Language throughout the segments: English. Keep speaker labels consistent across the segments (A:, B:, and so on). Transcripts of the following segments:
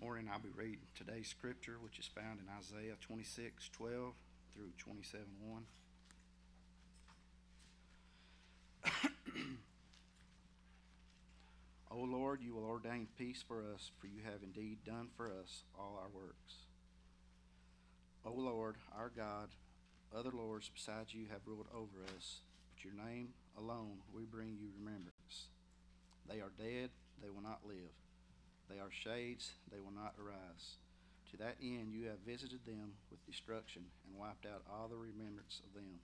A: morning I'll be reading today's scripture, which is found in Isaiah 26 12 through 27 1. O Lord, you will ordain peace for us, for you have indeed done for us all our works. O Lord, our God, other lords besides you have ruled over us, but your name alone we bring you remembrance. They are dead, they will not live. They are shades, they will not arise. To that end you have visited them with destruction and wiped out all the remembrance of them.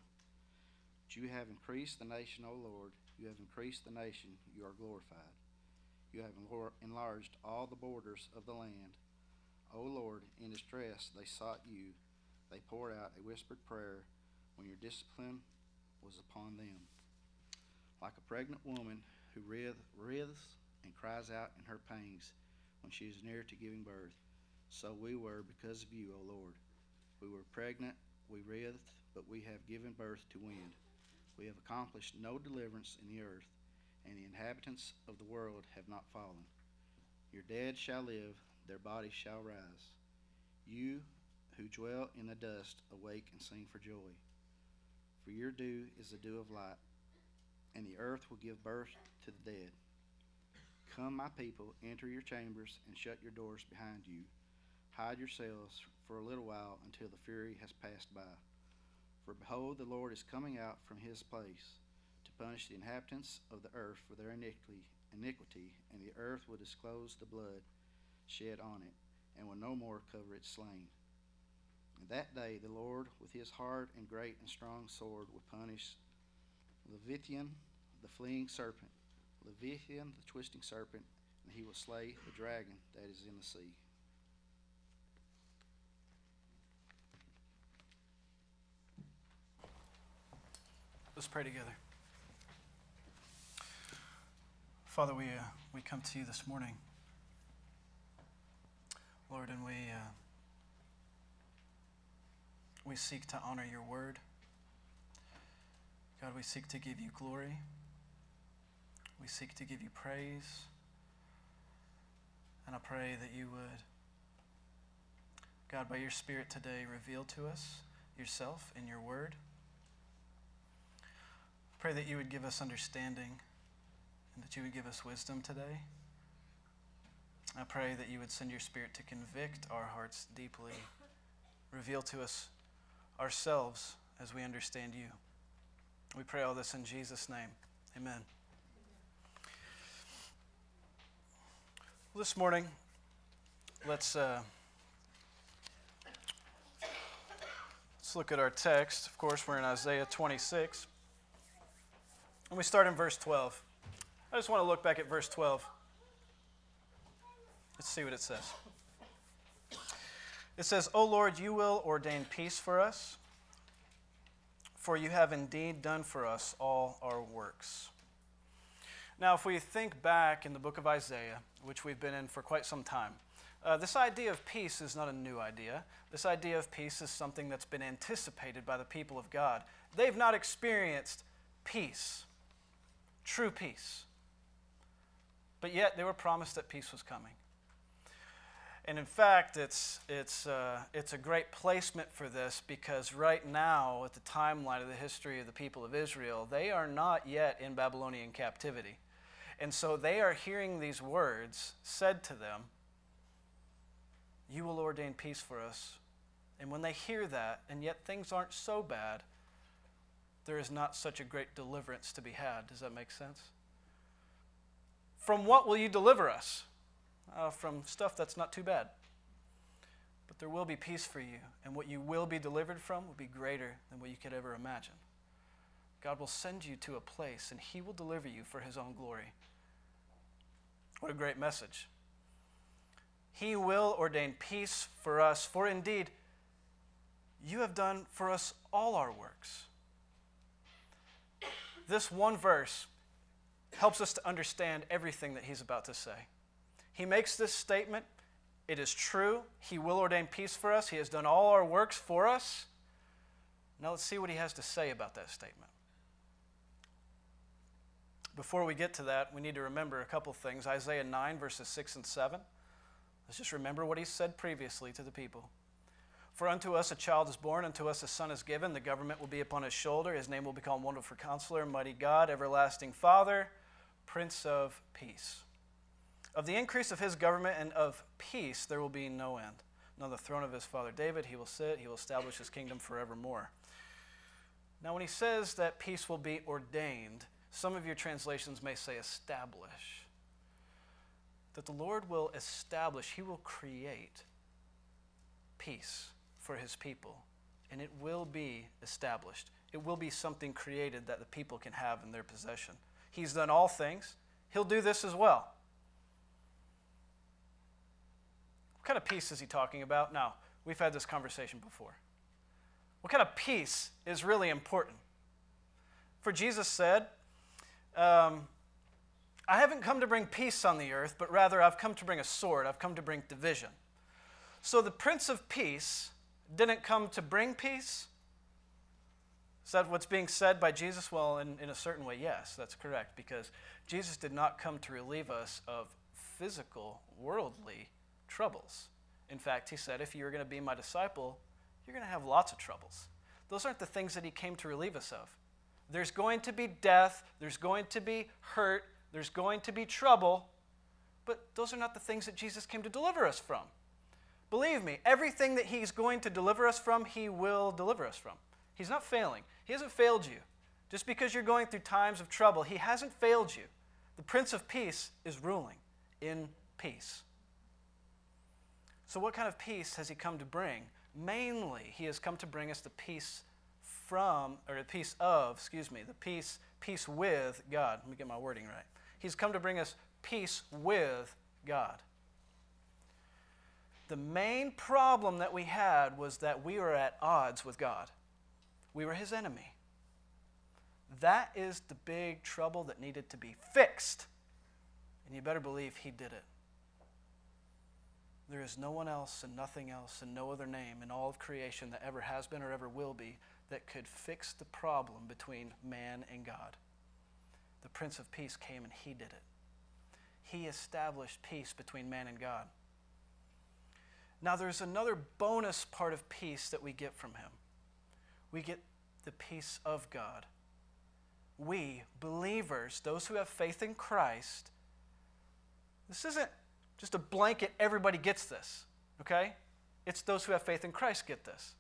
A: But you have increased the nation, O Lord, you have increased the nation, you are glorified. You have enlarged all the borders of the land. O Lord, in distress they sought you. They poured out a whispered prayer when your discipline was upon them. Like a pregnant woman who writhes and cries out in her pangs when she is near to giving birth, so we were because of you, O Lord. We were pregnant, we writhed, but we have given birth to wind. We have accomplished no deliverance in the earth and the inhabitants of the world have not fallen. Your dead shall live, their bodies shall rise. You who dwell in the dust, awake and sing for joy. For your dew is the dew of light, and the earth will give birth to the dead. Come, my people, enter your chambers and shut your doors behind you. Hide yourselves for a little while until the fury has passed by. For behold, the Lord is coming out from his place to punish the inhabitants of the earth for their iniquity, iniquity, and the earth will disclose the blood shed on it, and will no more cover its slain. And that day the Lord, with his hard and great and strong sword, will punish Leviathan, the fleeing serpent, Leviathan, the twisting serpent, and he will slay the dragon that is in the sea.
B: Let's pray together. Father, we, uh, we come to you this morning, Lord, and we, uh, we seek to honor your word. God, we seek to give you glory. We seek to give you praise. And I pray that you would, God, by your Spirit today, reveal to us yourself in your word. Pray that you would give us understanding and that you would give us wisdom today. I pray that you would send your Spirit to convict our hearts deeply, reveal to us ourselves as we understand you. We pray all this in Jesus' name. Amen. This morning, let's, uh, let's look at our text. Of course, we're in Isaiah 26. And we start in verse 12. I just want to look back at verse 12. Let's see what it says. It says, O Lord, you will ordain peace for us, for you have indeed done for us all our works. Now, if we think back in the book of Isaiah, which we've been in for quite some time, uh, this idea of peace is not a new idea. This idea of peace is something that's been anticipated by the people of God. They've not experienced peace, true peace. But yet they were promised that peace was coming. And in fact, it's, it's, uh, it's a great placement for this because right now, at the timeline of the history of the people of Israel, they are not yet in Babylonian captivity. And so they are hearing these words said to them You will ordain peace for us. And when they hear that, and yet things aren't so bad, there is not such a great deliverance to be had. Does that make sense? From what will you deliver us? Uh, from stuff that's not too bad. But there will be peace for you, and what you will be delivered from will be greater than what you could ever imagine. God will send you to a place, and He will deliver you for His own glory. What a great message. He will ordain peace for us, for indeed, you have done for us all our works. This one verse helps us to understand everything that he's about to say. He makes this statement. It is true. He will ordain peace for us. He has done all our works for us. Now let's see what he has to say about that statement. Before we get to that, we need to remember a couple things. Isaiah 9, verses 6 and 7. Let's just remember what he said previously to the people. For unto us a child is born, unto us a son is given. The government will be upon his shoulder. His name will be called Wonderful Counselor, Mighty God, Everlasting Father, Prince of Peace. Of the increase of his government and of peace there will be no end. And on the throne of his father David he will sit, he will establish his kingdom forevermore. Now, when he says that peace will be ordained, some of your translations may say establish. That the Lord will establish, he will create peace for his people, and it will be established. It will be something created that the people can have in their possession. He's done all things, he'll do this as well. What kind of peace is he talking about? Now, we've had this conversation before. What kind of peace is really important? For Jesus said, um, I haven't come to bring peace on the earth, but rather I've come to bring a sword. I've come to bring division. So the Prince of Peace didn't come to bring peace. Is that what's being said by Jesus? Well, in, in a certain way, yes, that's correct, because Jesus did not come to relieve us of physical, worldly troubles. In fact, he said, if you're going to be my disciple, you're going to have lots of troubles. Those aren't the things that he came to relieve us of. There's going to be death, there's going to be hurt, there's going to be trouble, but those are not the things that Jesus came to deliver us from. Believe me, everything that He's going to deliver us from, He will deliver us from. He's not failing. He hasn't failed you. Just because you're going through times of trouble, He hasn't failed you. The Prince of Peace is ruling in peace. So, what kind of peace has He come to bring? Mainly, He has come to bring us the peace from, or the peace of, excuse me, the peace, peace with God. Let me get my wording right. He's come to bring us peace with God. The main problem that we had was that we were at odds with God. We were his enemy. That is the big trouble that needed to be fixed. And you better believe he did it. There is no one else and nothing else and no other name in all of creation that ever has been or ever will be that could fix the problem between man and God. The Prince of Peace came and he did it. He established peace between man and God. Now, there's another bonus part of peace that we get from him. We get the peace of God. We, believers, those who have faith in Christ, this isn't just a blanket, everybody gets this, okay? It's those who have faith in Christ get this.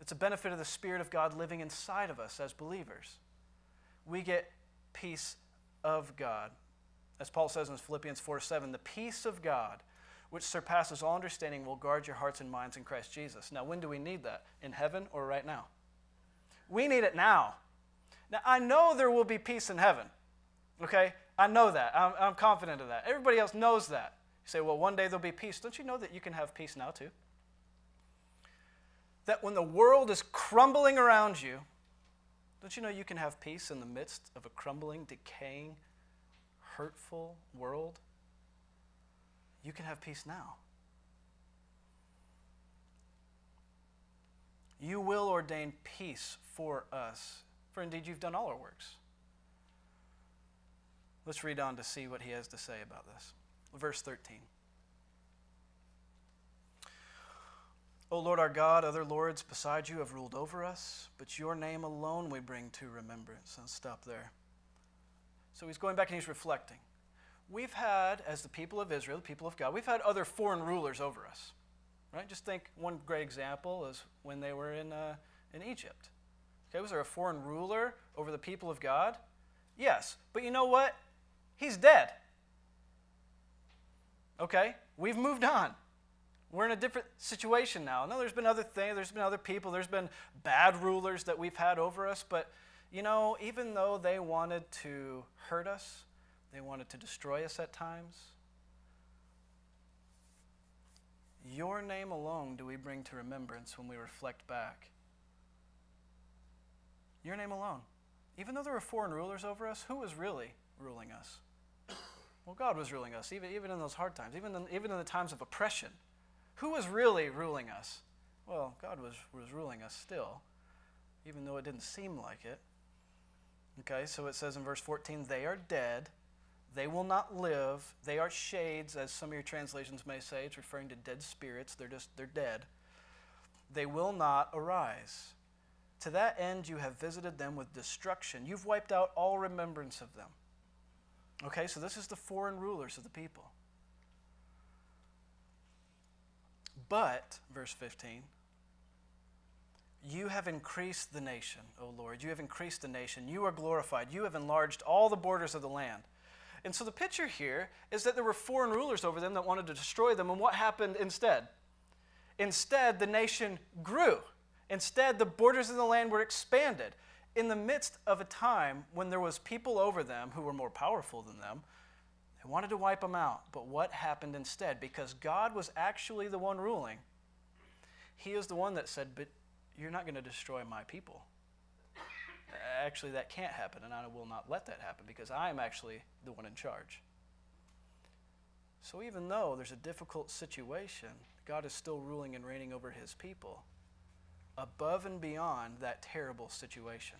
B: It's a benefit of the Spirit of God living inside of us as believers. We get peace of God. As Paul says in Philippians 4 7, the peace of God which surpasses all understanding, will guard your hearts and minds in Christ Jesus. Now, when do we need that? In heaven or right now? We need it now. Now, I know there will be peace in heaven. Okay? I know that. I'm, I'm confident of that. Everybody else knows that. You say, well, one day there'll be peace. Don't you know that you can have peace now, too? That when the world is crumbling around you, don't you know you can have peace in the midst of a crumbling, decaying, hurtful world? you can have peace now. You will ordain peace for us, for indeed you've done all our works. Let's read on to see what he has to say about this. Verse 13. O Lord our God, other lords beside you have ruled over us, but your name alone we bring to remembrance. And stop there. So he's going back and he's reflecting we've had, as the people of Israel, the people of God, we've had other foreign rulers over us. Right? Just think one great example is when they were in, uh, in Egypt. Okay, was there a foreign ruler over the people of God? Yes. But you know what? He's dead. Okay? We've moved on. We're in a different situation now. No, there's been other things, there's been other people, there's been bad rulers that we've had over us, but you know, even though they wanted to hurt us, they wanted to destroy us at times. Your name alone do we bring to remembrance when we reflect back. Your name alone. Even though there were foreign rulers over us, who was really ruling us? Well, God was ruling us, even, even in those hard times, even in, even in the times of oppression. Who was really ruling us? Well, God was, was ruling us still, even though it didn't seem like it. Okay, so it says in verse 14, they are dead They will not live. They are shades, as some of your translations may say. It's referring to dead spirits. They're just, they're dead. They will not arise. To that end, you have visited them with destruction. You've wiped out all remembrance of them. Okay, so this is the foreign rulers of the people. But, verse 15, you have increased the nation, O Lord. You have increased the nation. You are glorified. You have enlarged all the borders of the land. And so the picture here is that there were foreign rulers over them that wanted to destroy them. And what happened instead? Instead, the nation grew. Instead, the borders of the land were expanded. In the midst of a time when there was people over them who were more powerful than them, they wanted to wipe them out. But what happened instead? Because God was actually the one ruling, He is the one that said, But you're not going to destroy my people. Actually, that can't happen, and I will not let that happen because I am actually the one in charge. So, even though there's a difficult situation, God is still ruling and reigning over his people above and beyond that terrible situation.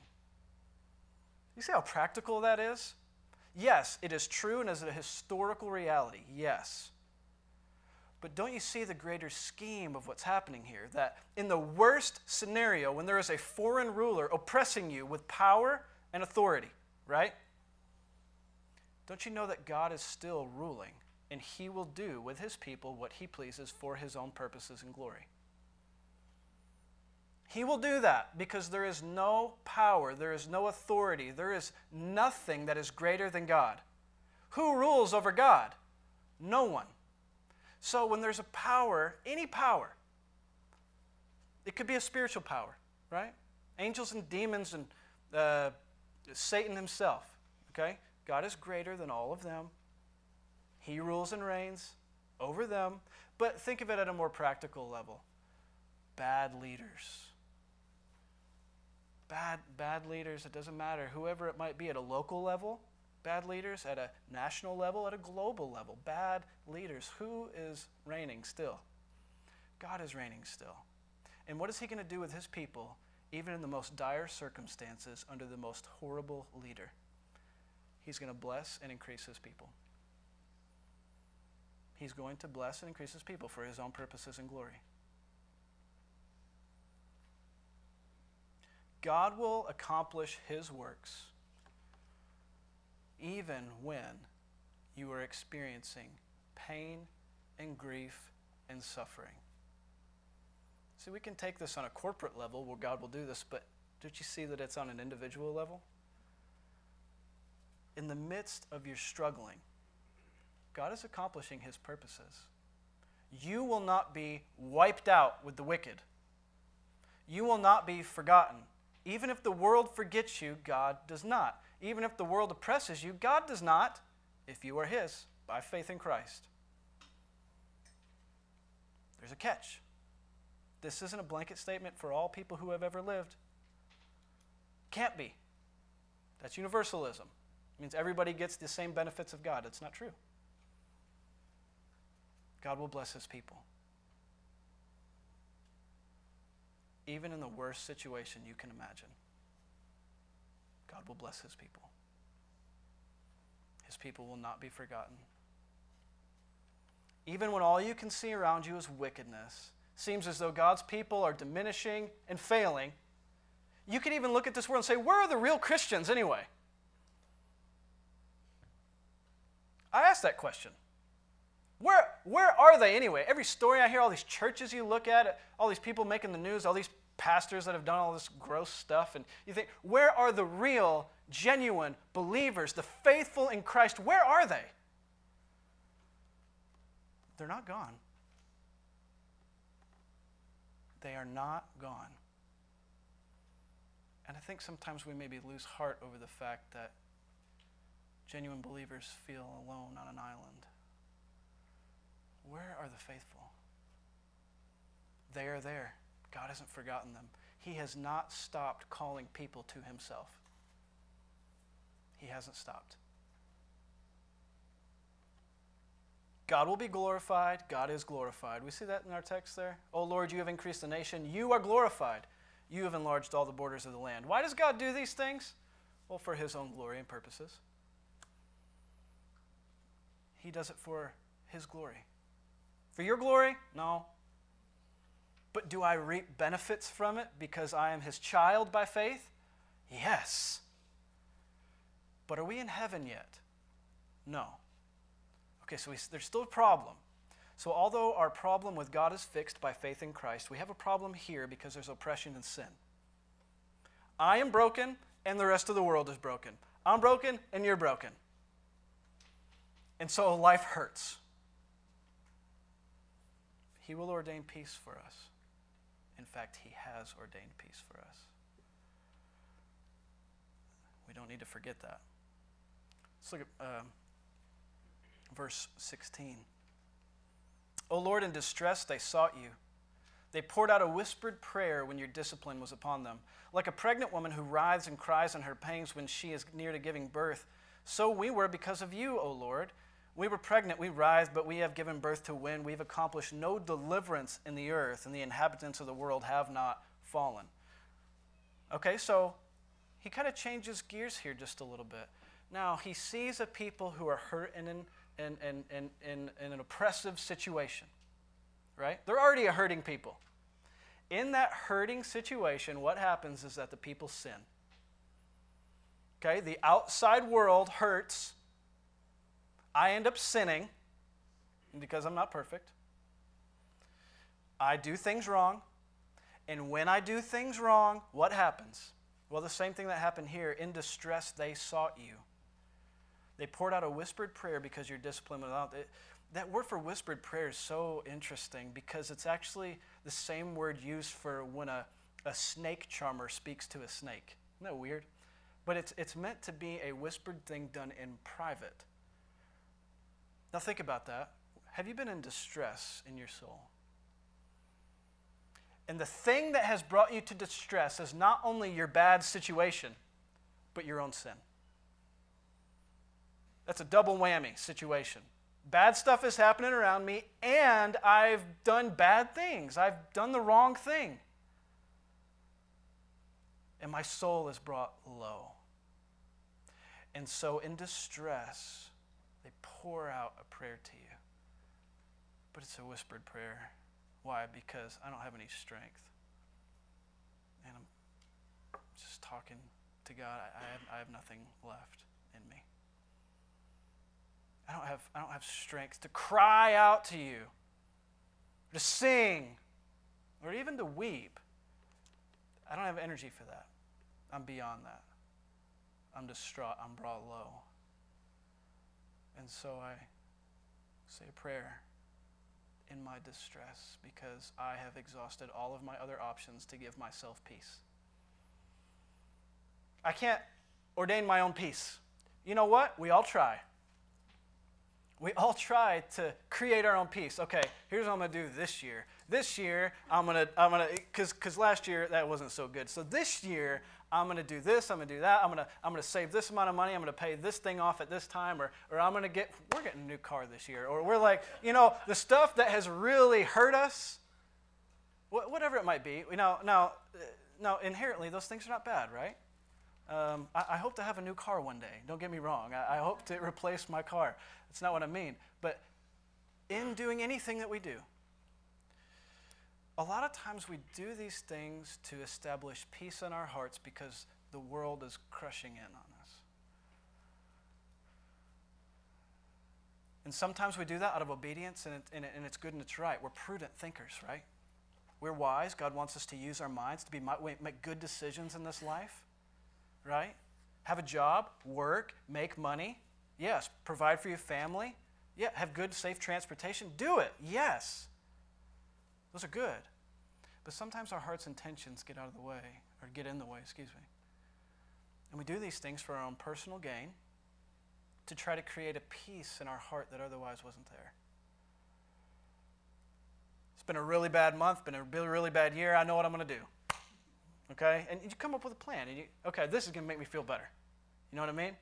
B: You see how practical that is? Yes, it is true and is a historical reality. Yes. But don't you see the greater scheme of what's happening here? That in the worst scenario, when there is a foreign ruler oppressing you with power and authority, right? Don't you know that God is still ruling and he will do with his people what he pleases for his own purposes and glory? He will do that because there is no power, there is no authority, there is nothing that is greater than God. Who rules over God? No one. So when there's a power, any power, it could be a spiritual power, right? Angels and demons and uh, Satan himself, okay? God is greater than all of them. He rules and reigns over them. But think of it at a more practical level bad leaders. Bad, bad leaders, it doesn't matter, whoever it might be at a local level, bad leaders at a national level, at a global level. Bad leaders. Who is reigning still? God is reigning still. And what is He going to do with His people, even in the most dire circumstances, under the most horrible leader? He's going to bless and increase His people. He's going to bless and increase His people for His own purposes and glory. God will accomplish His works even when you are experiencing pain and grief and suffering. See, we can take this on a corporate level where God will do this, but don't you see that it's on an individual level? In the midst of your struggling, God is accomplishing his purposes. You will not be wiped out with the wicked. You will not be forgotten. Even if the world forgets you, God does not. Even if the world oppresses you, God does not, if you are His, by faith in Christ. There's a catch. This isn't a blanket statement for all people who have ever lived. Can't be. That's universalism. It means everybody gets the same benefits of God. It's not true. God will bless His people. Even in the worst situation you can imagine. God will bless his people. His people will not be forgotten. Even when all you can see around you is wickedness, seems as though God's people are diminishing and failing, you can even look at this world and say, where are the real Christians anyway? I asked that question. Where, where are they anyway? Every story I hear, all these churches you look at, all these people making the news, all these pastors that have done all this gross stuff, and you think, where are the real, genuine believers, the faithful in Christ? Where are they? They're not gone. They are not gone. And I think sometimes we maybe lose heart over the fact that genuine believers feel alone on an island. Where are the faithful? They are there. God hasn't forgotten them. He has not stopped calling people to himself. He hasn't stopped. God will be glorified. God is glorified. We see that in our text there. Oh Lord, you have increased the nation. You are glorified. You have enlarged all the borders of the land. Why does God do these things? Well, for his own glory and purposes. He does it for His glory. For your glory? No. But do I reap benefits from it because I am His child by faith? Yes. But are we in heaven yet? No. Okay, so we, there's still a problem. So, although our problem with God is fixed by faith in Christ, we have a problem here because there's oppression and sin. I am broken, and the rest of the world is broken. I'm broken, and you're broken. And so life hurts. He will ordain peace for us. In fact, He has ordained peace for us. We don't need to forget that. Let's look at uh, verse 16. O Lord, in distress they sought you. They poured out a whispered prayer when your discipline was upon them. Like a pregnant woman who writhes and cries in her pangs when she is near to giving birth, so we were because of you, O Lord. We were pregnant, we writhed, but we have given birth to wind. We've accomplished no deliverance in the earth, and the inhabitants of the world have not fallen. Okay, so he kind of changes gears here just a little bit. Now, he sees a people who are hurt in in, in, in, in, in an oppressive situation, right? They're already a hurting people. In that hurting situation, what happens is that the people sin. Okay, the outside world hurts. I end up sinning because I'm not perfect. I do things wrong. And when I do things wrong, what happens? Well, the same thing that happened here. In distress, they sought you. They poured out a whispered prayer because your discipline was out. that word for whispered prayer is so interesting because it's actually the same word used for when a, a snake charmer speaks to a snake. Isn't that weird? But it's, it's meant to be a whispered thing done in private. Now, think about that. Have you been in distress in your soul? And the thing that has brought you to distress is not only your bad situation, but your own sin. That's a double whammy situation. Bad stuff is happening around me, and I've done bad things. I've done the wrong thing. And my soul is brought low. And so, in distress, pour out a prayer to you. But it's a whispered prayer. Why? Because I don't have any strength. And I'm just talking to God. I, I, have, I have nothing left in me. I don't have, I don't have strength to cry out to you, to sing, or even to weep. I don't have energy for that. I'm beyond that. I'm distraught. I'm brought low. And so I say a prayer in my distress because I have exhausted all of my other options to give myself peace. I can't ordain my own peace. You know what? We all try we all try to create our own peace. Okay, here's what I'm gonna do this year. This year, I'm gonna, I'm gonna, cause, cause last year that wasn't so good. So this year, I'm gonna do this, I'm gonna do that, I'm gonna, I'm gonna save this amount of money, I'm gonna pay this thing off at this time, or, or I'm gonna get, we're getting a new car this year, or we're like, you know, the stuff that has really hurt us, whatever it might be. You know, now, uh, now inherently, those things are not bad, right? Um, I, I, hope to have a new car one day. Don't get me wrong. I, I hope to replace my car. That's not what I mean. But in doing anything that we do, a lot of times we do these things to establish peace in our hearts because the world is crushing in on us. And sometimes we do that out of obedience, and, it, and, it, and it's good and it's right. We're prudent thinkers, right? We're wise. God wants us to use our minds to be, make good decisions in this life right? Have a job, work, make money. Yes. Provide for your family. Yeah. Have good, safe transportation. Do it. Yes. Those are good. But sometimes our heart's intentions get out of the way, or get in the way, excuse me. And we do these things for our own personal gain to try to create a peace in our heart that otherwise wasn't there. It's been a really bad month, been a really, bad year. I know what I'm going to do. Okay? And you come up with a plan. And you, okay, this is going to make me feel better. You know what I mean?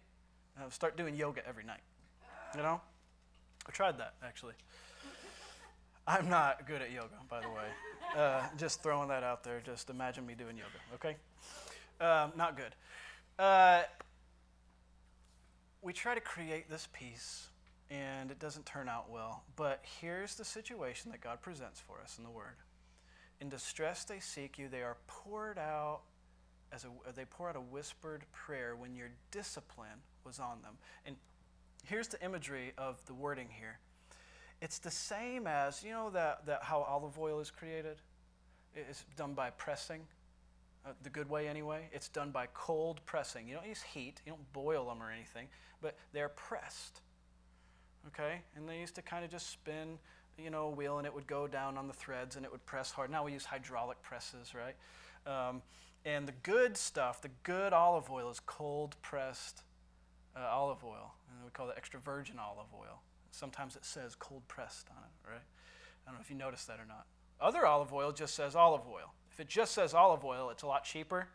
B: Uh, start doing yoga every night. You know? I tried that, actually. I'm not good at yoga, by the way. Uh, just throwing that out there. Just imagine me doing yoga, okay? Um, not good. Uh, we try to create this peace and it doesn't turn out well. But here's the situation that God presents for us in the Word. In distress they seek you, they are poured out as a, they pour out a whispered prayer when your discipline was on them. And here's the imagery of the wording here. It's the same as, you know, that, that how olive oil is created? It's done by pressing, uh, the good way anyway. It's done by cold pressing. You don't use heat, you don't boil them or anything, but they're pressed. Okay? And they used to kind of just spin, you know, a wheel and it would go down on the threads and it would press hard. Now we use hydraulic presses, right? Um, and the good stuff, the good olive oil, is cold pressed uh, olive oil. And we call it extra virgin olive oil. Sometimes it says cold pressed on it, right? I don't know if you noticed that or not. Other olive oil just says olive oil. If it just says olive oil, it's a lot cheaper.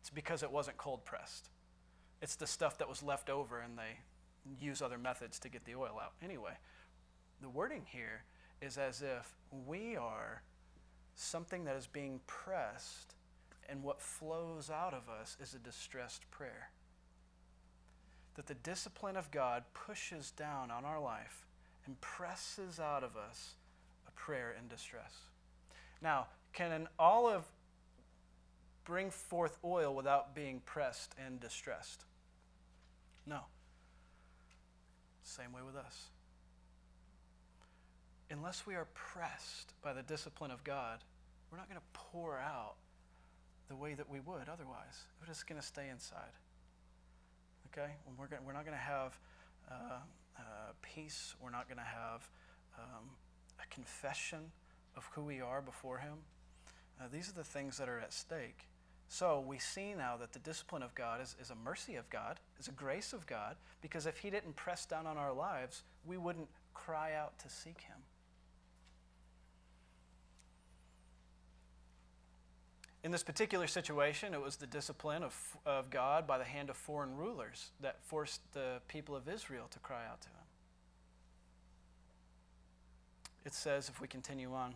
B: It's because it wasn't cold pressed. It's the stuff that was left over and they use other methods to get the oil out. Anyway, the wording here is as if we are something that is being pressed and what flows out of us is a distressed prayer. That the discipline of God pushes down on our life and presses out of us a prayer in distress. Now, can an olive bring forth oil without being pressed and distressed? No. Same way with us. Unless we are pressed by the discipline of God, we're not going to pour out the way that we would otherwise. We're just going to stay inside. Okay? We're, gonna, we're not going to have uh, uh, peace. We're not going to have um, a confession of who we are before Him. Uh, these are the things that are at stake. So we see now that the discipline of God is, is a mercy of God, is a grace of God, because if He didn't press down on our lives, we wouldn't cry out to seek Him. In this particular situation, it was the discipline of, of God by the hand of foreign rulers that forced the people of Israel to cry out to Him. It says, if we continue on,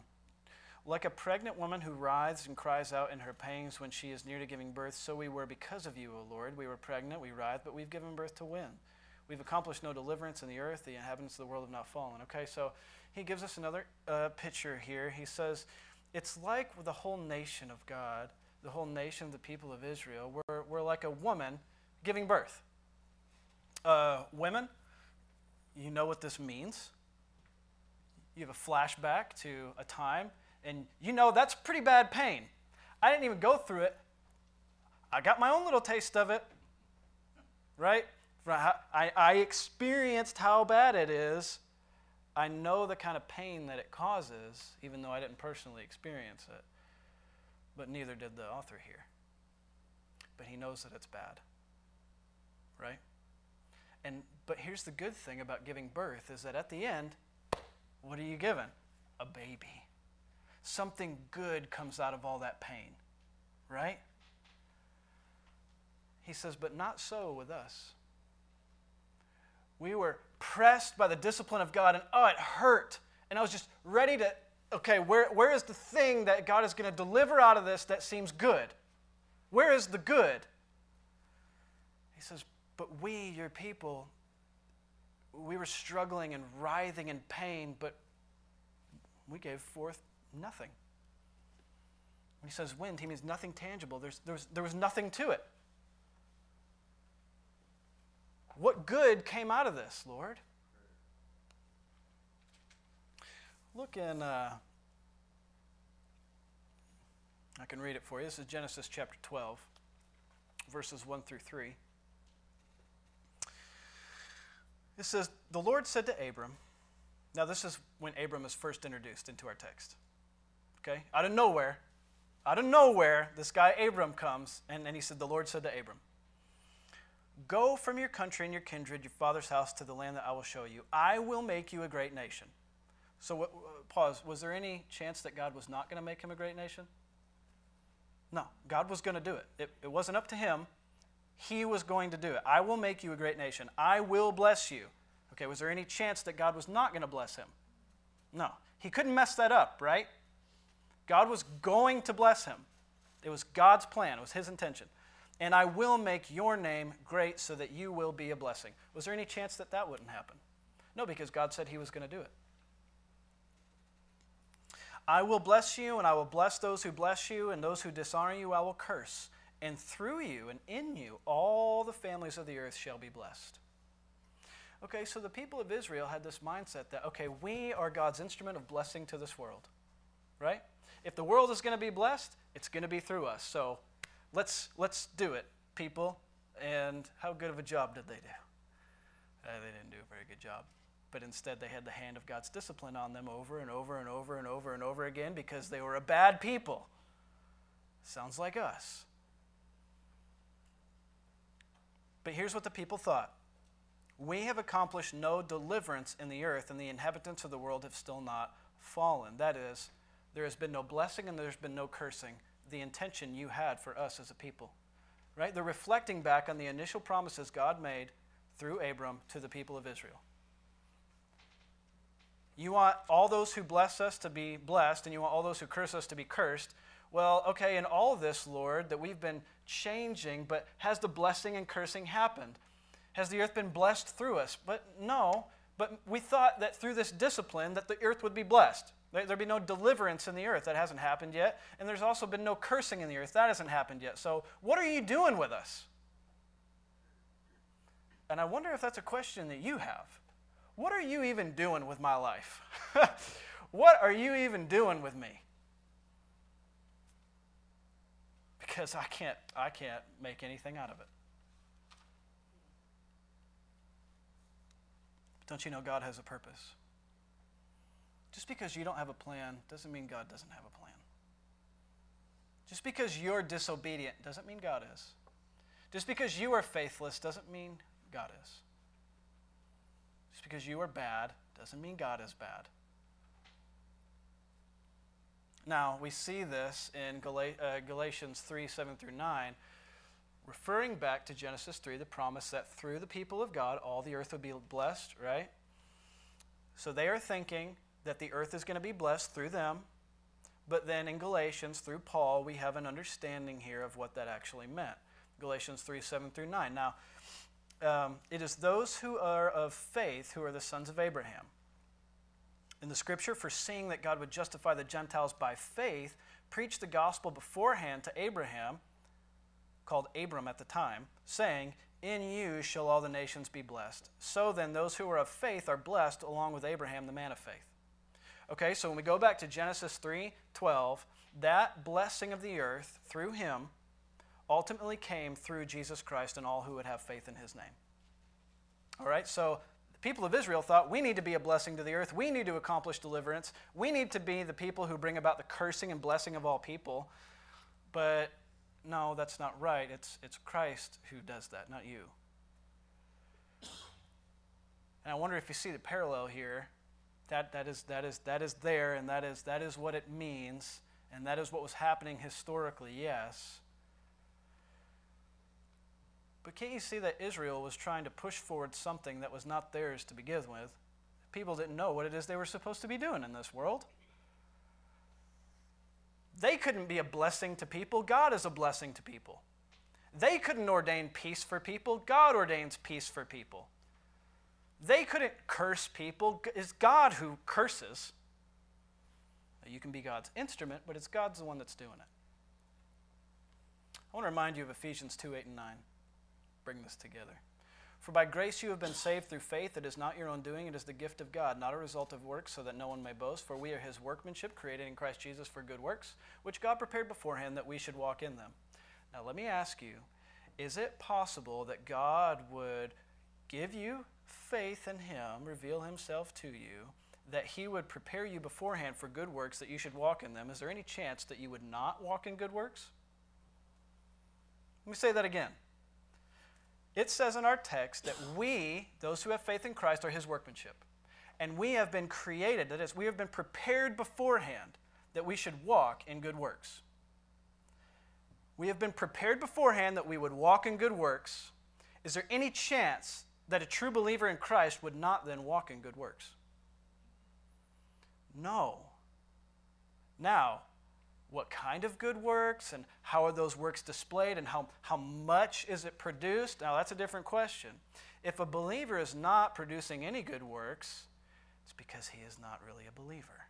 B: like a pregnant woman who writhes and cries out in her pangs when she is near to giving birth, so we were because of you, O Lord. We were pregnant, we writhed, but we've given birth to win. We've accomplished no deliverance in the earth, the inhabitants of the world have not fallen. Okay, so he gives us another uh, picture here. He says, it's like the whole nation of God, the whole nation of the people of Israel. We're, we're like a woman giving birth. Uh, women, you know what this means. You have a flashback to a time, and you know that's pretty bad pain. I didn't even go through it. I got my own little taste of it, right? I, I experienced how bad it is I know the kind of pain that it causes, even though I didn't personally experience it. But neither did the author here. But he knows that it's bad. Right? And but here's the good thing about giving birth is that at the end, what are you given? A baby. Something good comes out of all that pain. Right? He says, but not so with us. We were pressed by the discipline of God, and oh, it hurt. And I was just ready to, okay, where, where is the thing that God is going to deliver out of this that seems good? Where is the good? He says, but we, your people, we were struggling and writhing in pain, but we gave forth nothing. When he says wind, he means nothing tangible. There's, there, was, there was nothing to it. What good came out of this, Lord? Look in, uh, I can read it for you. This is Genesis chapter 12, verses 1 through 3. It says, The Lord said to Abram, now this is when Abram is first introduced into our text. Okay? Out of nowhere, out of nowhere, this guy Abram comes, and, and he said, The Lord said to Abram, Go from your country and your kindred, your father's house, to the land that I will show you. I will make you a great nation. So, uh, pause. Was there any chance that God was not going to make him a great nation? No, God was going to do it. it. It wasn't up to him. He was going to do it. I will make you a great nation. I will bless you. Okay, was there any chance that God was not going to bless him? No. He couldn't mess that up, right? God was going to bless him. It was God's plan, it was his intention and I will make your name great so that you will be a blessing. Was there any chance that that wouldn't happen? No, because God said He was going to do it. I will bless you, and I will bless those who bless you, and those who dishonor you I will curse. And through you and in you, all the families of the earth shall be blessed. Okay, so the people of Israel had this mindset that, okay, we are God's instrument of blessing to this world, right? If the world is going to be blessed, it's going to be through us. So let's, let's do it, people. And how good of a job did they do? Uh, they didn't do a very good job. But instead, they had the hand of God's discipline on them over and over and over and over and over again because they were a bad people. Sounds like us. But here's what the people thought We have accomplished no deliverance in the earth, and the inhabitants of the world have still not fallen. That is, there has been no blessing and there's been no cursing. The intention you had for us as a people. Right? They're reflecting back on the initial promises God made through Abram to the people of Israel. You want all those who bless us to be blessed, and you want all those who curse us to be cursed. Well, okay, in all this, Lord, that we've been changing, but has the blessing and cursing happened? Has the earth been blessed through us? But no, but we thought that through this discipline that the earth would be blessed. There'd be no deliverance in the earth. That hasn't happened yet. And there's also been no cursing in the earth. That hasn't happened yet. So, what are you doing with us? And I wonder if that's a question that you have. What are you even doing with my life? what are you even doing with me? Because I can't, I can't make anything out of it. Don't you know God has a purpose? Just because you don't have a plan doesn't mean God doesn't have a plan. Just because you're disobedient doesn't mean God is. Just because you are faithless doesn't mean God is. Just because you are bad doesn't mean God is bad. Now, we see this in uh, Galatians 3 7 through 9, referring back to Genesis 3, the promise that through the people of God, all the earth would be blessed, right? So they are thinking that the earth is going to be blessed through them. But then in Galatians, through Paul, we have an understanding here of what that actually meant. Galatians 3 7 through 9. Now, um, it is those who are of faith who are the sons of Abraham. In the scripture, foreseeing that God would justify the Gentiles by faith, preached the gospel beforehand to Abraham, called Abram at the time, saying, In you shall all the nations be blessed. So then, those who are of faith are blessed along with Abraham, the man of faith. Okay, so when we go back to Genesis 3 12, that blessing of the earth through him ultimately came through Jesus Christ and all who would have faith in his name. All right, so the people of Israel thought we need to be a blessing to the earth. We need to accomplish deliverance. We need to be the people who bring about the cursing and blessing of all people. But no, that's not right. It's, it's Christ who does that, not you. And I wonder if you see the parallel here. That, that, is, that, is, that is there, and that is, that is what it means, and that is what was happening historically, yes. But can't you see that Israel was trying to push forward something that was not theirs to begin with? People didn't know what it is they were supposed to be doing in this world. They couldn't be a blessing to people. God is a blessing to people. They couldn't ordain peace for people. God ordains peace for people. They couldn't curse people. It's God who curses. You can be God's instrument, but it's God's the one that's doing it. I want to remind you of Ephesians 2 8 and 9 bring this together. For by grace you have been saved through faith. It is not your own doing, it is the gift of God, not a result of works, so that no one may boast. For we are his workmanship, created in Christ Jesus for good works, which God prepared beforehand that we should walk in them. Now, let me ask you is it possible that God would give you faith in him, reveal himself to you, that he would prepare you beforehand for good works, that you should walk in them? Is there any chance that you would not walk in good works? Let me say that again. It says in our text that we, those who have faith in Christ, are his workmanship. And we have been created, that is, we have been prepared beforehand that we should walk in good works. We have been prepared beforehand that we would walk in good works. Is there any chance that a true believer in Christ would not then walk in good works? No. Now, what kind of good works and how are those works displayed and how, how much is it produced? Now, that's a different question. If a believer is not producing any good works, it's because he is not really a believer.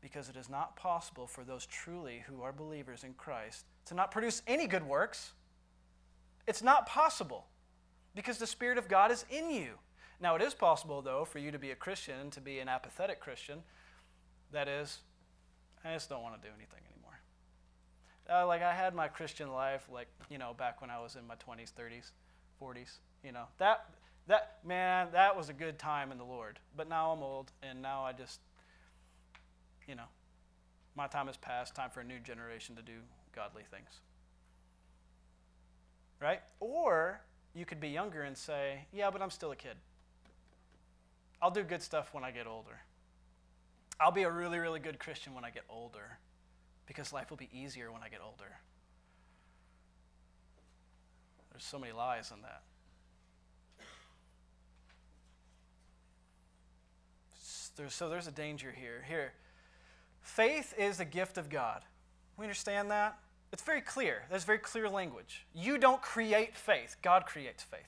B: Because it is not possible for those truly who are believers in Christ to not produce any good works. It's not possible because the Spirit of God is in you. Now, it is possible, though, for you to be a Christian, to be an apathetic Christian. That is, I just don't want to do anything anymore. Uh, like, I had my Christian life, like, you know, back when I was in my 20s, 30s, 40s. You know, that, that, man, that was a good time in the Lord. But now I'm old, and now I just, you know, my time has passed. Time for a new generation to do godly things. Right? Or you could be younger and say, yeah, but I'm still a kid. I'll do good stuff when I get older. I'll be a really, really good Christian when I get older because life will be easier when I get older. There's so many lies in that. so there's a danger here. Here, faith is a gift of God. We understand that? It's very clear. There's very clear language. You don't create faith, God creates faith.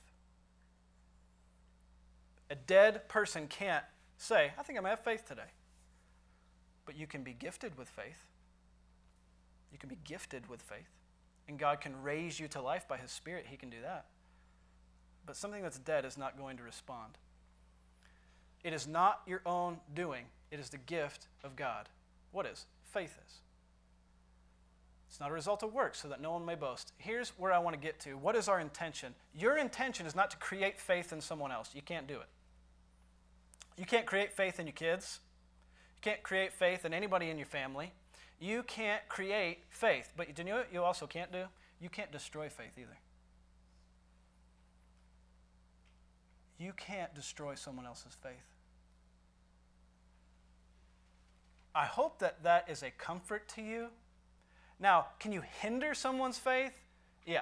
B: A dead person can't say, I think I may have faith today. But you can be gifted with faith. You can be gifted with faith. And God can raise you to life by His Spirit. He can do that. But something that's dead is not going to respond. It is not your own doing, it is the gift of God. What is? Faith is. It's not a result of works, so that no one may boast. Here's where I want to get to. What is our intention? Your intention is not to create faith in someone else. You can't do it. You can't create faith in your kids. You can't create faith in anybody in your family. You can't create faith. But you know what you also can't do? You can't destroy faith either. You can't destroy someone else's faith. I hope that that is a comfort to you now, can you hinder someone's faith? Yeah.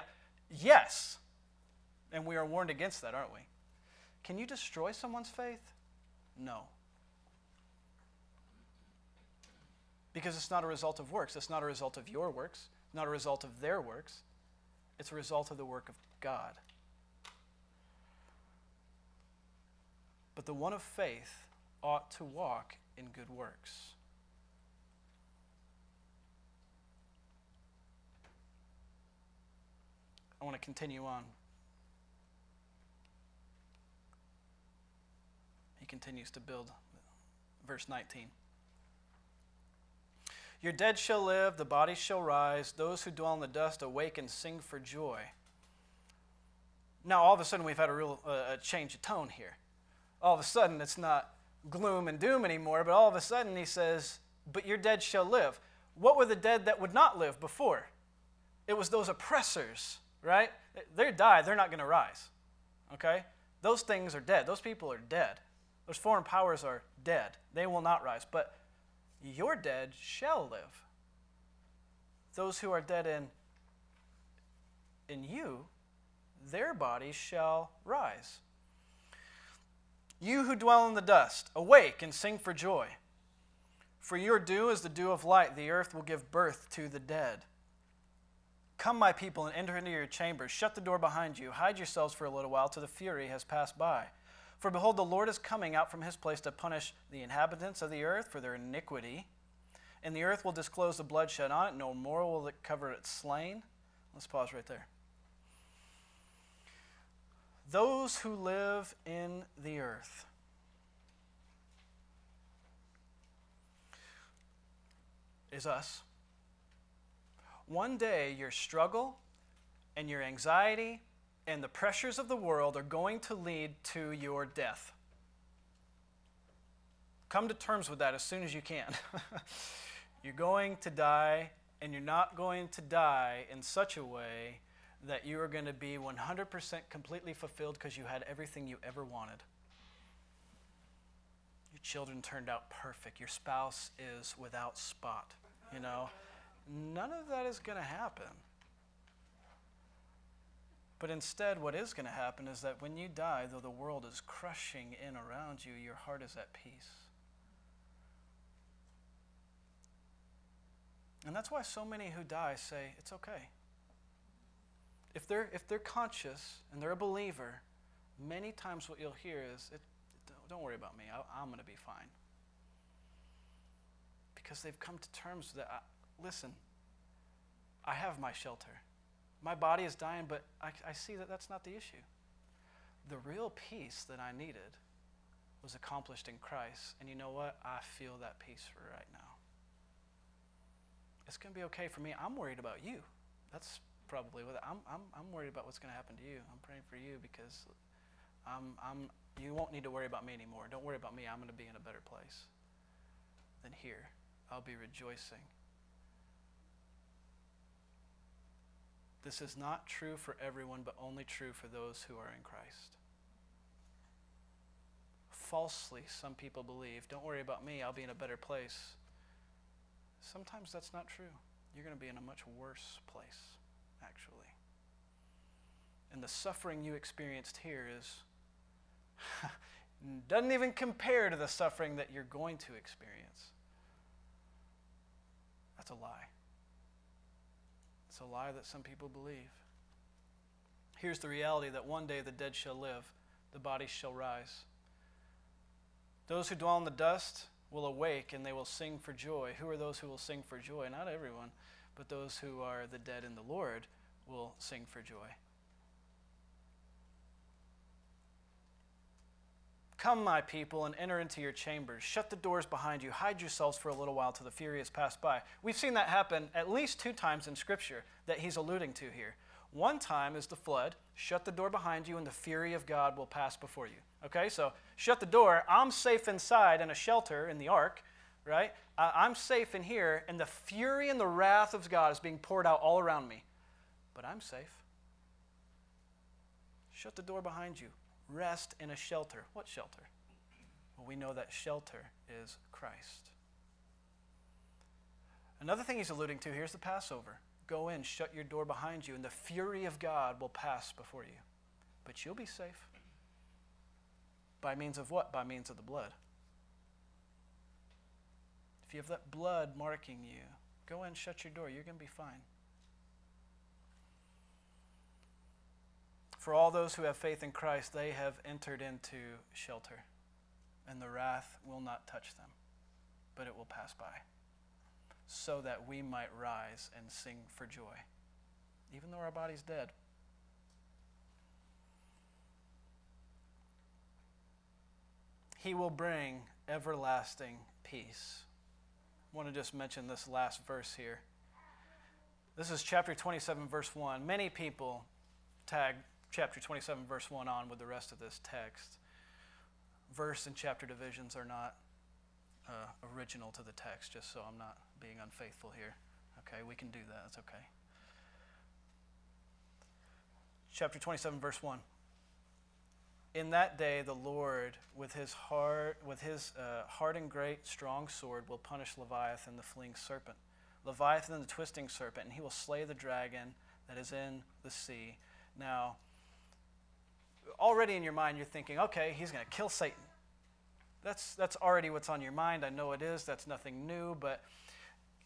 B: Yes. And we are warned against that, aren't we? Can you destroy someone's faith? No. Because it's not a result of works. It's not a result of your works, not a result of their works. It's a result of the work of God. But the one of faith ought to walk in good works. I want to continue on. He continues to build. Verse 19. Your dead shall live, the bodies shall rise, those who dwell in the dust awake and sing for joy. Now, all of a sudden, we've had a real uh, a change of tone here. All of a sudden, it's not gloom and doom anymore, but all of a sudden, he says, But your dead shall live. What were the dead that would not live before? It was those oppressors right? They die, they're not going to rise. Okay? Those things are dead. Those people are dead. Those foreign powers are dead. They will not rise. But your dead shall live. Those who are dead in, in you, their bodies shall rise. You who dwell in the dust, awake and sing for joy. For your dew is the dew of light. The earth will give birth to the dead. Come, my people, and enter into your chambers. Shut the door behind you. Hide yourselves for a little while till the fury has passed by. For behold, the Lord is coming out from his place to punish the inhabitants of the earth for their iniquity. And the earth will disclose the bloodshed on it. No more will it cover its slain. Let's pause right there. Those who live in the earth. Is us one day your struggle and your anxiety and the pressures of the world are going to lead to your death. Come to terms with that as soon as you can. you're going to die, and you're not going to die in such a way that you are going to be 100% completely fulfilled because you had everything you ever wanted. Your children turned out perfect. Your spouse is without spot, you know. None of that is going to happen. But instead, what is going to happen is that when you die, though the world is crushing in around you, your heart is at peace. And that's why so many who die say, it's okay. If they're, if they're conscious and they're a believer, many times what you'll hear is, it, don't worry about me, I, am going to be fine. Because they've come to terms with that. Listen, I have my shelter. My body is dying, but I, I see that that's not the issue. The real peace that I needed was accomplished in Christ. And you know what? I feel that peace right now. It's going to be okay for me. I'm worried about you. That's probably what I'm, I'm, I'm worried about what's going to happen to you. I'm praying for you because I'm, I'm, you won't need to worry about me anymore. Don't worry about me. I'm going to be in a better place than here. I'll be rejoicing. This is not true for everyone, but only true for those who are in Christ. Falsely, some people believe, don't worry about me, I'll be in a better place. Sometimes that's not true. You're going to be in a much worse place, actually. And the suffering you experienced here is doesn't even compare to the suffering that you're going to experience. That's a lie. It's a lie that some people believe. Here's the reality that one day the dead shall live, the bodies shall rise. Those who dwell in the dust will awake and they will sing for joy. Who are those who will sing for joy? Not everyone, but those who are the dead in the Lord will sing for joy. Come, my people, and enter into your chambers. Shut the doors behind you. Hide yourselves for a little while till the fury has passed by. We've seen that happen at least two times in Scripture that he's alluding to here. One time is the flood. Shut the door behind you, and the fury of God will pass before you. Okay, so shut the door. I'm safe inside in a shelter in the ark, right? I'm safe in here, and the fury and the wrath of God is being poured out all around me. But I'm safe. Shut the door behind you rest in a shelter. What shelter? Well, we know that shelter is Christ. Another thing he's alluding to here is the Passover. Go in, shut your door behind you, and the fury of God will pass before you. But you'll be safe. By means of what? By means of the blood. If you have that blood marking you, go in, shut your door. You're going to be fine. For all those who have faith in Christ, they have entered into shelter, and the wrath will not touch them, but it will pass by, so that we might rise and sing for joy, even though our body's dead. He will bring everlasting peace. I want to just mention this last verse here. This is chapter 27, verse 1. Many people tag chapter 27, verse 1 on with the rest of this text. Verse and chapter divisions are not uh, original to the text, just so I'm not being unfaithful here. Okay, we can do that. That's okay. Chapter 27, verse 1. In that day, the Lord, with his hard, with his uh, hard and great strong sword, will punish Leviathan, the fleeing serpent, Leviathan, the twisting serpent, and he will slay the dragon that is in the sea. Now, already in your mind you're thinking, okay, he's going to kill Satan. That's, that's already what's on your mind. I know it is. That's nothing new. But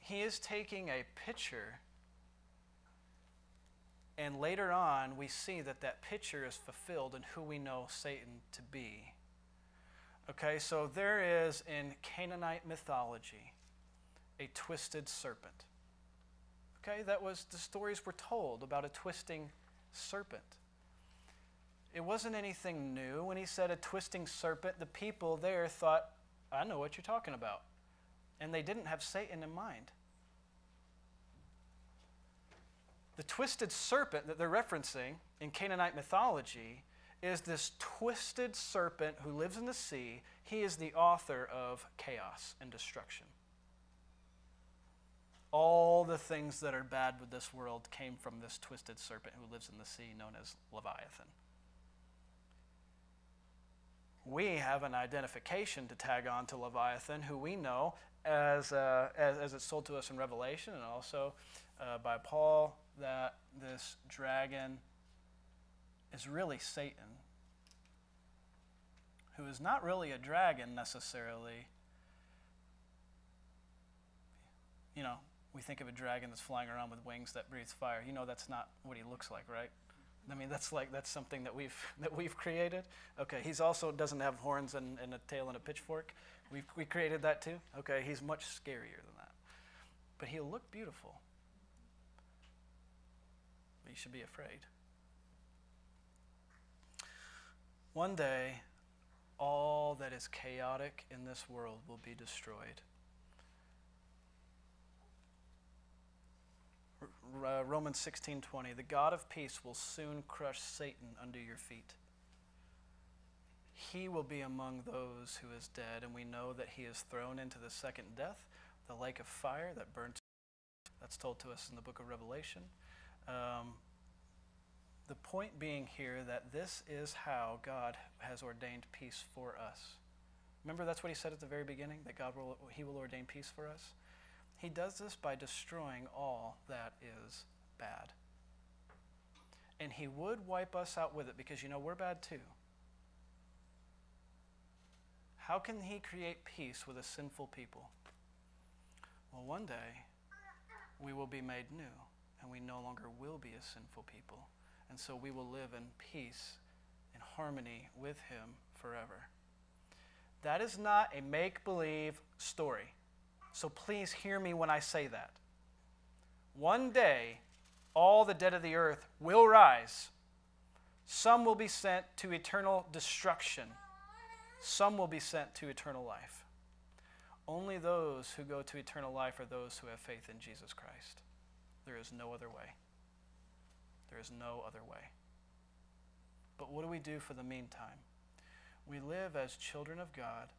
B: he is taking a picture, and later on we see that that picture is fulfilled in who we know Satan to be. Okay, so there is in Canaanite mythology a twisted serpent. Okay, that was the stories were told about a twisting serpent. It wasn't anything new. When he said a twisting serpent, the people there thought, I know what you're talking about. And they didn't have Satan in mind. The twisted serpent that they're referencing in Canaanite mythology is this twisted serpent who lives in the sea. He is the author of chaos and destruction. All the things that are bad with this world came from this twisted serpent who lives in the sea, known as Leviathan we have an identification to tag on to Leviathan, who we know as, uh, as, as, it's sold to us in Revelation and also uh, by Paul, that this dragon is really Satan, who is not really a dragon necessarily. You know, we think of a dragon that's flying around with wings that breathes fire. You know that's not what he looks like, right? I mean, that's like that's something that we've that we've created. Okay, he's also doesn't have horns and, and a tail and a pitchfork. We we created that too. Okay, he's much scarier than that, but he'll look beautiful. But you should be afraid. One day, all that is chaotic in this world will be destroyed. Uh, Romans 16:20 The God of peace will soon crush Satan under your feet. He will be among those who is dead and we know that he is thrown into the second death, the lake of fire that burns. That's told to us in the book of Revelation. Um, the point being here that this is how God has ordained peace for us. Remember that's what he said at the very beginning that God will he will ordain peace for us. He does this by destroying all that is bad. And he would wipe us out with it because you know we're bad too. How can he create peace with a sinful people? Well, one day we will be made new and we no longer will be a sinful people. And so we will live in peace and harmony with him forever. That is not a make believe story. So please hear me when I say that. One day, all the dead of the earth will rise. Some will be sent to eternal destruction, some will be sent to eternal life. Only those who go to eternal life are those who have faith in Jesus Christ. There is no other way. There is no other way. But what do we do for the meantime? We live as children of God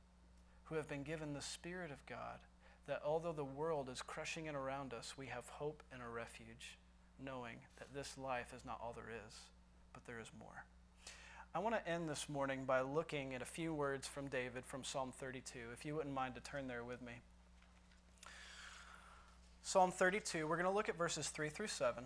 B: who have been given the Spirit of God, that although the world is crushing in around us, we have hope and a refuge, knowing that this life is not all there is, but there is more. I want to end this morning by looking at a few words from David from Psalm 32, if you wouldn't mind to turn there with me. Psalm 32, we're going to look at verses 3 through 7.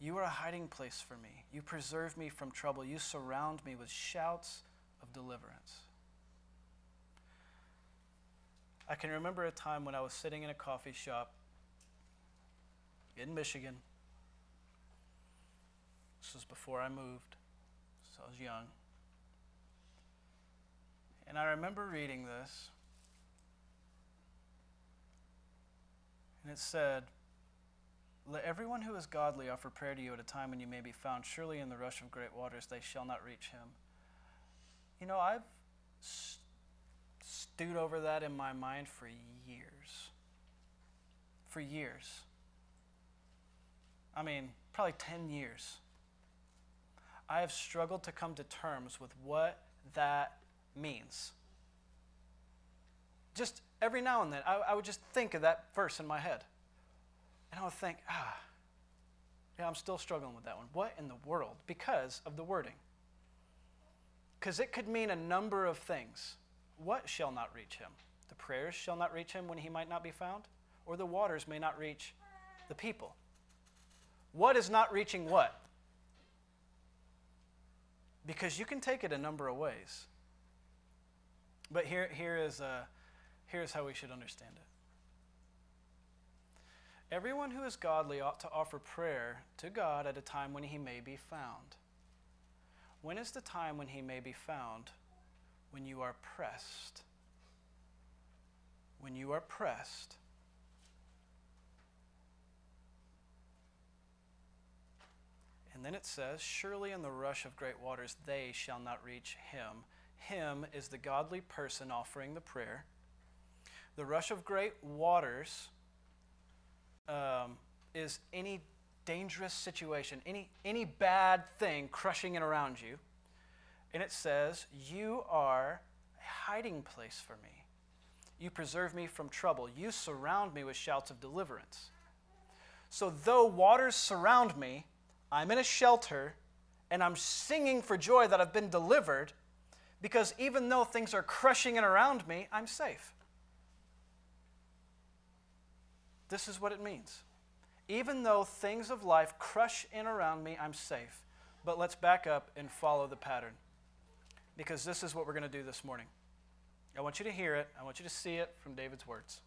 B: You are a hiding place for me. You preserve me from trouble. You surround me with shouts of deliverance. I can remember a time when I was sitting in a coffee shop in Michigan. This was before I moved, so I was young. And I remember reading this, and it said, let everyone who is godly offer prayer to you at a time when you may be found. Surely in the rush of great waters they shall not reach him. You know, I've st- stewed over that in my mind for years. For years. I mean, probably 10 years. I have struggled to come to terms with what that means. Just every now and then, I, I would just think of that verse in my head. And I would think, ah, yeah, I'm still struggling with that one. What in the world? Because of the wording. Because it could mean a number of things. What shall not reach him? The prayers shall not reach him when he might not be found? Or the waters may not reach the people? What is not reaching what? Because you can take it a number of ways. But here, here is, uh, here's how we should understand it. Everyone who is godly ought to offer prayer to God at a time when he may be found. When is the time when he may be found? When you are pressed. When you are pressed. And then it says, Surely in the rush of great waters they shall not reach him. Him is the godly person offering the prayer. The rush of great waters um, is any dangerous situation, any, any bad thing crushing in around you. And it says, You are a hiding place for me. You preserve me from trouble. You surround me with shouts of deliverance. So, though waters surround me, I'm in a shelter and I'm singing for joy that I've been delivered because even though things are crushing in around me, I'm safe. This is what it means. Even though things of life crush in around me, I'm safe. But let's back up and follow the pattern because this is what we're going to do this morning. I want you to hear it, I want you to see it from David's words.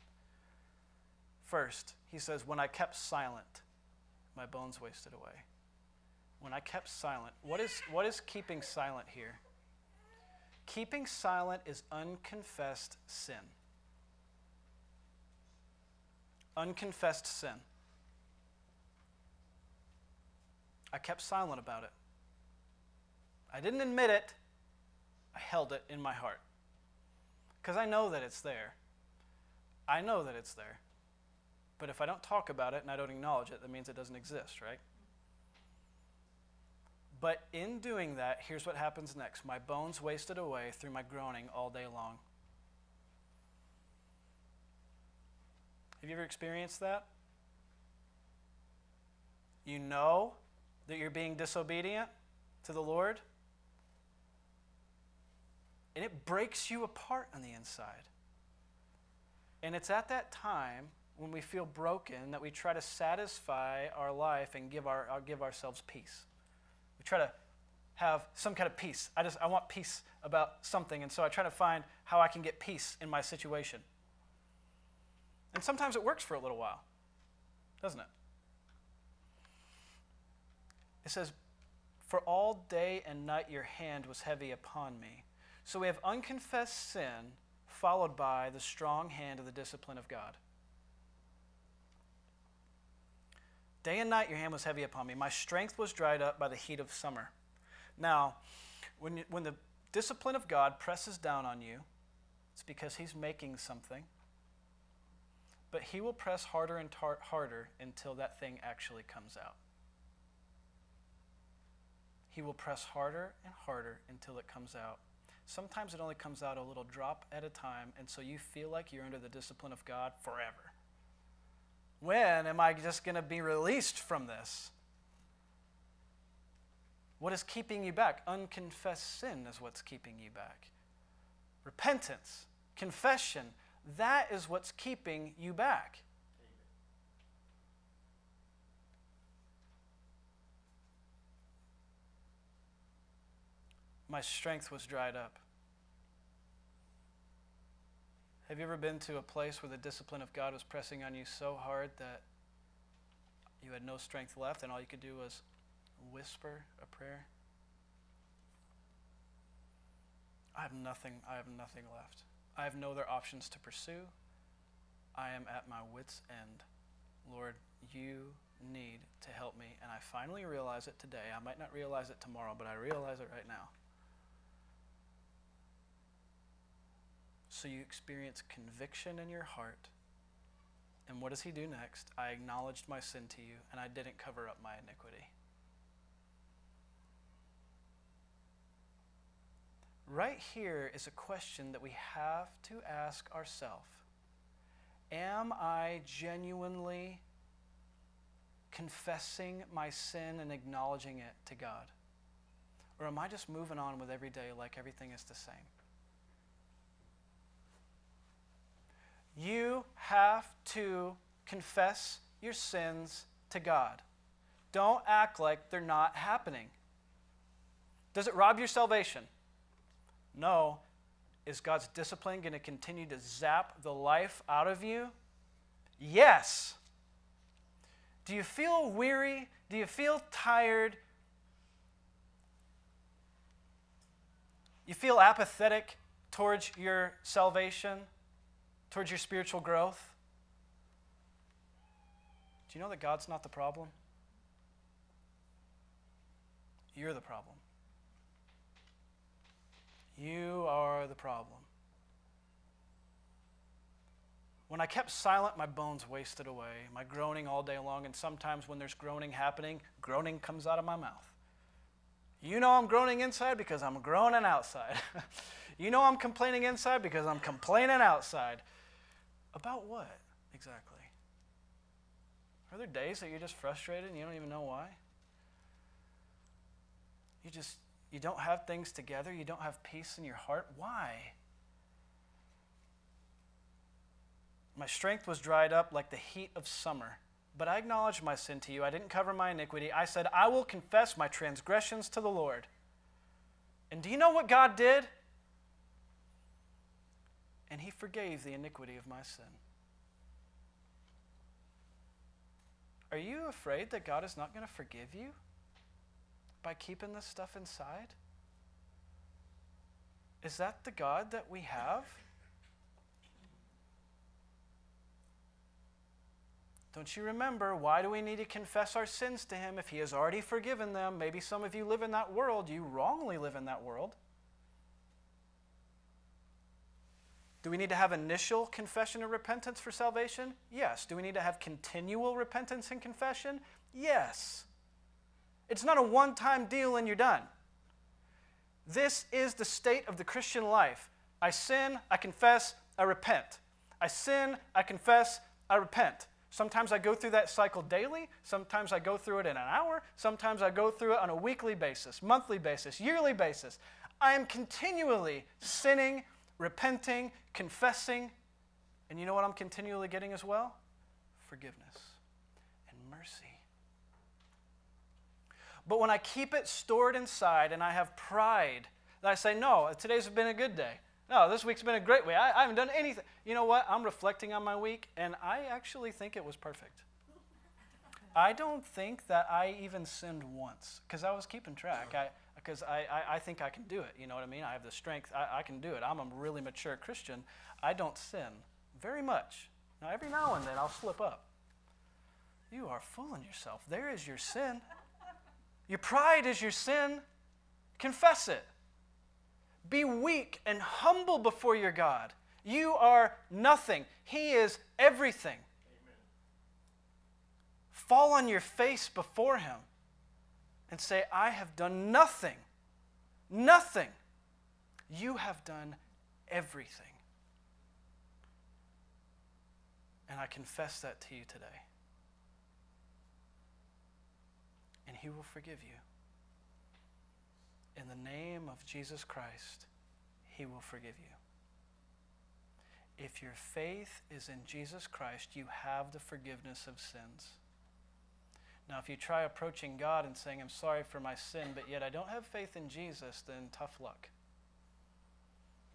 B: First, he says, When I kept silent, my bones wasted away. When I kept silent, what is, what is keeping silent here? Keeping silent is unconfessed sin. Unconfessed sin. I kept silent about it. I didn't admit it, I held it in my heart. Because I know that it's there. I know that it's there. But if I don't talk about it and I don't acknowledge it, that means it doesn't exist, right? But in doing that, here's what happens next my bones wasted away through my groaning all day long. Have you ever experienced that? You know that you're being disobedient to the Lord, and it breaks you apart on the inside. And it's at that time when we feel broken that we try to satisfy our life and give, our, uh, give ourselves peace. We try to have some kind of peace. I just I want peace about something, and so I try to find how I can get peace in my situation. And sometimes it works for a little while, doesn't it? It says, For all day and night your hand was heavy upon me. So we have unconfessed sin followed by the strong hand of the discipline of God. Day and night your hand was heavy upon me. My strength was dried up by the heat of summer. Now, when, you, when the discipline of God presses down on you, it's because He's making something. But He will press harder and tar- harder until that thing actually comes out. He will press harder and harder until it comes out. Sometimes it only comes out a little drop at a time, and so you feel like you're under the discipline of God forever. When am I just going to be released from this? What is keeping you back? Unconfessed sin is what's keeping you back. Repentance, confession, that is what's keeping you back. My strength was dried up. Have you ever been to a place where the discipline of God was pressing on you so hard that you had no strength left and all you could do was whisper a prayer? I have nothing, I have nothing left. I have no other options to pursue. I am at my wits' end. Lord, you need to help me. And I finally realize it today. I might not realize it tomorrow, but I realize it right now. So you experience conviction in your heart. And what does he do next? I acknowledged my sin to you, and I didn't cover up my iniquity. Right here is a question that we have to ask ourselves Am I genuinely confessing my sin and acknowledging it to God? Or am I just moving on with every day like everything is the same? You have to confess your sins to God. Don't act like they're not happening. Does it rob your salvation? No. Is God's discipline going to continue to zap the life out of you? Yes. Do you feel weary? Do you feel tired? You feel apathetic towards your salvation? towards your spiritual growth? Do you know that God's not the problem? You're the problem. You are the problem. When I kept silent, my bones wasted away, my groaning all day long, and sometimes when there's groaning happening, groaning comes out of my mouth. You know I'm groaning inside because I'm groaning outside. you know I'm complaining inside because I'm complaining outside. About what exactly? Are there days that you're just frustrated and you don't even know why? You just you don't have things together, you don't have peace in your heart. Why? My strength was dried up like the heat of summer. But I acknowledged my sin to you. I didn't cover my iniquity. I said, I will confess my transgressions to the Lord. And do you know what God did? And He forgave the iniquity of my sin. Are you afraid that God is not going to forgive you by keeping this stuff inside? Is that the God that we have? Don't you remember? Why do we need to confess our sins to Him if He has already forgiven them? Maybe some of you live in that world. You wrongly live in that world. Do we need to have initial confession and repentance for salvation? Yes. Do we need to have continual repentance and confession? Yes. It's not a one time deal and you're done. This is the state of the Christian life. I sin, I confess, I repent. I sin, I confess, I repent. Sometimes I go through that cycle daily. Sometimes I go through it in an hour. Sometimes I go through it on a weekly basis, monthly basis, yearly basis. I am continually sinning, repenting, confessing. And you know what I'm continually getting as well? Forgiveness and mercy. But when I keep it stored inside and I have pride, that I say, no, today's been a good day. No, this week's been a great week. I, I haven't done anything. You know what? I'm reflecting on my week, and I actually think it was perfect. I don't think that I even sinned once because I was keeping track. I because I, I, I, think I can do it. You know what I mean? I have the strength. I, I can do it. I'm a really mature Christian. I don't sin very much. Now every now and then I'll slip up. You are fooling yourself. There is your sin. Your pride is your sin. Confess it. Be weak and humble before your God. You are nothing, He is everything. Amen. Fall on your face before Him and say, I have done nothing. Nothing. You have done everything. And I confess that to you today. And He will forgive you. In the name of Jesus Christ, He will forgive you. If your faith is in Jesus Christ, you have the forgiveness of sins. Now, if you try approaching God and saying, I'm sorry for my sin, but yet I don't have faith in Jesus, then tough luck.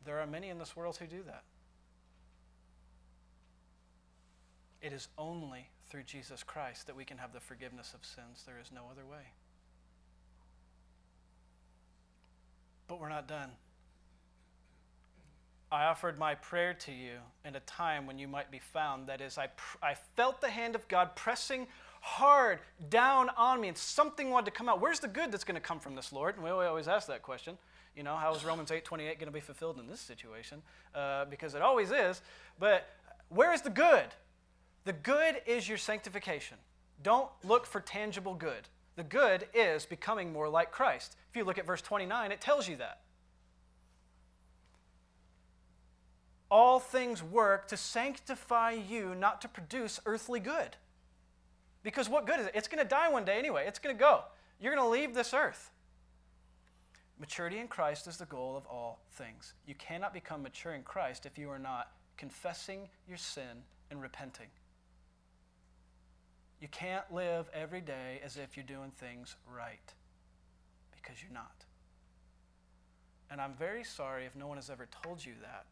B: There are many in this world who do that. It is only through Jesus Christ that we can have the forgiveness of sins. There is no other way. But we're not done. I offered my prayer to you in a time when you might be found. That is, I, pr- I felt the hand of God pressing hard down on me, and something wanted to come out. Where's the good that's going to come from this, Lord? And we always ask that question. You know, how is Romans 8 28 going to be fulfilled in this situation? Uh, because it always is. But where is the good? The good is your sanctification. Don't look for tangible good. The good is becoming more like Christ. If you look at verse 29, it tells you that. All things work to sanctify you, not to produce earthly good. Because what good is it? It's going to die one day anyway. It's going to go. You're going to leave this earth. Maturity in Christ is the goal of all things. You cannot become mature in Christ if you are not confessing your sin and repenting. You can't live every day as if you're doing things right because you're not. And I'm very sorry if no one has ever told you that.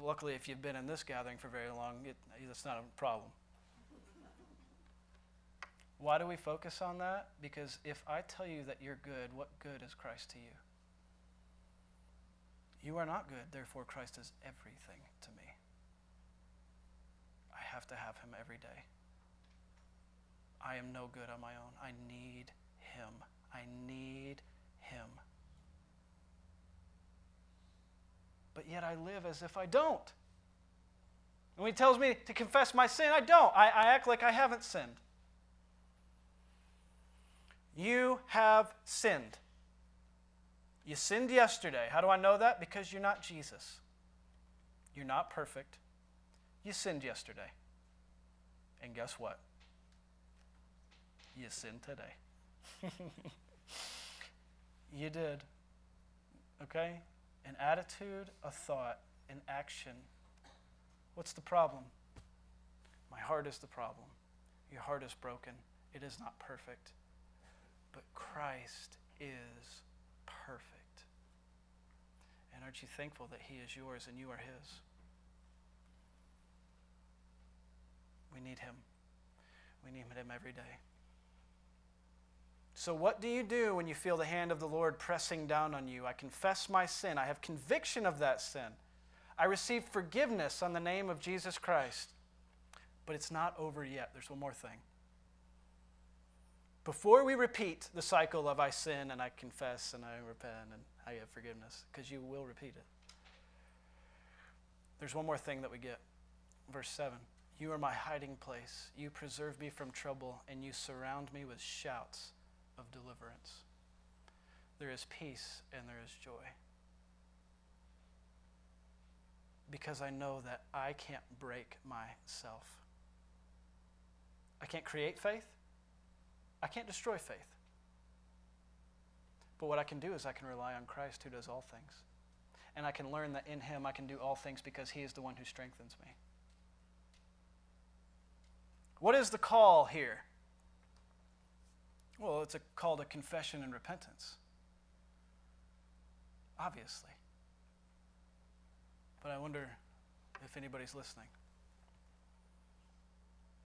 B: Luckily, if you've been in this gathering for very long, it, it's not a problem. Why do we focus on that? Because if I tell you that you're good, what good is Christ to you? You are not good, therefore, Christ is everything to me. I have to have him every day. I am no good on my own. I need Him. I need Him. But yet I live as if I don't. And when he tells me to confess my sin, I don't. I, I act like I haven't sinned. You have sinned. You sinned yesterday. How do I know that? Because you're not Jesus. You're not perfect. You sinned yesterday. And guess what? You sinned today. you did. Okay? An attitude, a thought, an action. What's the problem? My heart is the problem. Your heart is broken. It is not perfect. But Christ is perfect. And aren't you thankful that He is yours and you are His? We need Him. We need Him every day. So, what do you do when you feel the hand of the Lord pressing down on you? I confess my sin. I have conviction of that sin. I receive forgiveness on the name of Jesus Christ. But it's not over yet. There's one more thing. Before we repeat the cycle of I sin and I confess and I repent and I have forgiveness, because you will repeat it, there's one more thing that we get. Verse 7 You are my hiding place. You preserve me from trouble, and you surround me with shouts of deliverance. There is peace and there is joy. Because I know that I can't break myself. I can't create faith. I can't destroy faith. But what I can do is I can rely on Christ who does all things. And I can learn that in Him I can do all things because He is the one who strengthens me. What is the call here? Well, it's a call to confession and repentance. Obviously. But I wonder if anybody's listening.